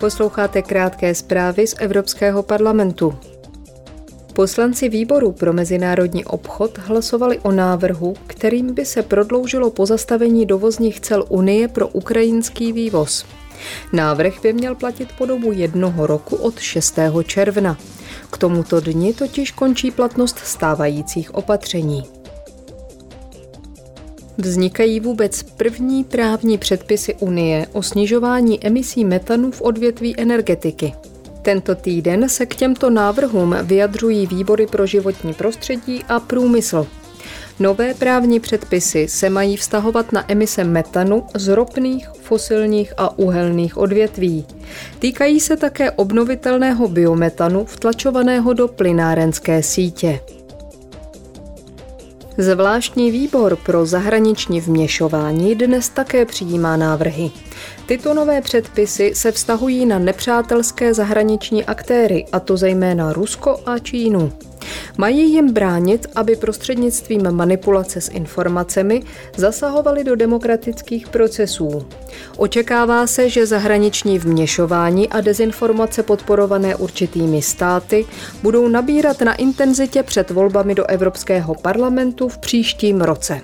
Posloucháte krátké zprávy z Evropského parlamentu. Poslanci výboru pro mezinárodní obchod hlasovali o návrhu, kterým by se prodloužilo pozastavení dovozních cel Unie pro ukrajinský vývoz. Návrh by měl platit po dobu jednoho roku od 6. června. K tomuto dni totiž končí platnost stávajících opatření. Vznikají vůbec první právní předpisy Unie o snižování emisí metanu v odvětví energetiky. Tento týden se k těmto návrhům vyjadřují výbory pro životní prostředí a průmysl. Nové právní předpisy se mají vztahovat na emise metanu z ropných, fosilních a uhelných odvětví. Týkají se také obnovitelného biometanu vtlačovaného do plynárenské sítě. Zvláštní výbor pro zahraniční vměšování dnes také přijímá návrhy. Tyto nové předpisy se vztahují na nepřátelské zahraniční aktéry, a to zejména Rusko a Čínu. Mají jim bránit, aby prostřednictvím manipulace s informacemi zasahovali do demokratických procesů. Očekává se, že zahraniční vměšování a dezinformace podporované určitými státy budou nabírat na intenzitě před volbami do Evropského parlamentu v příštím roce.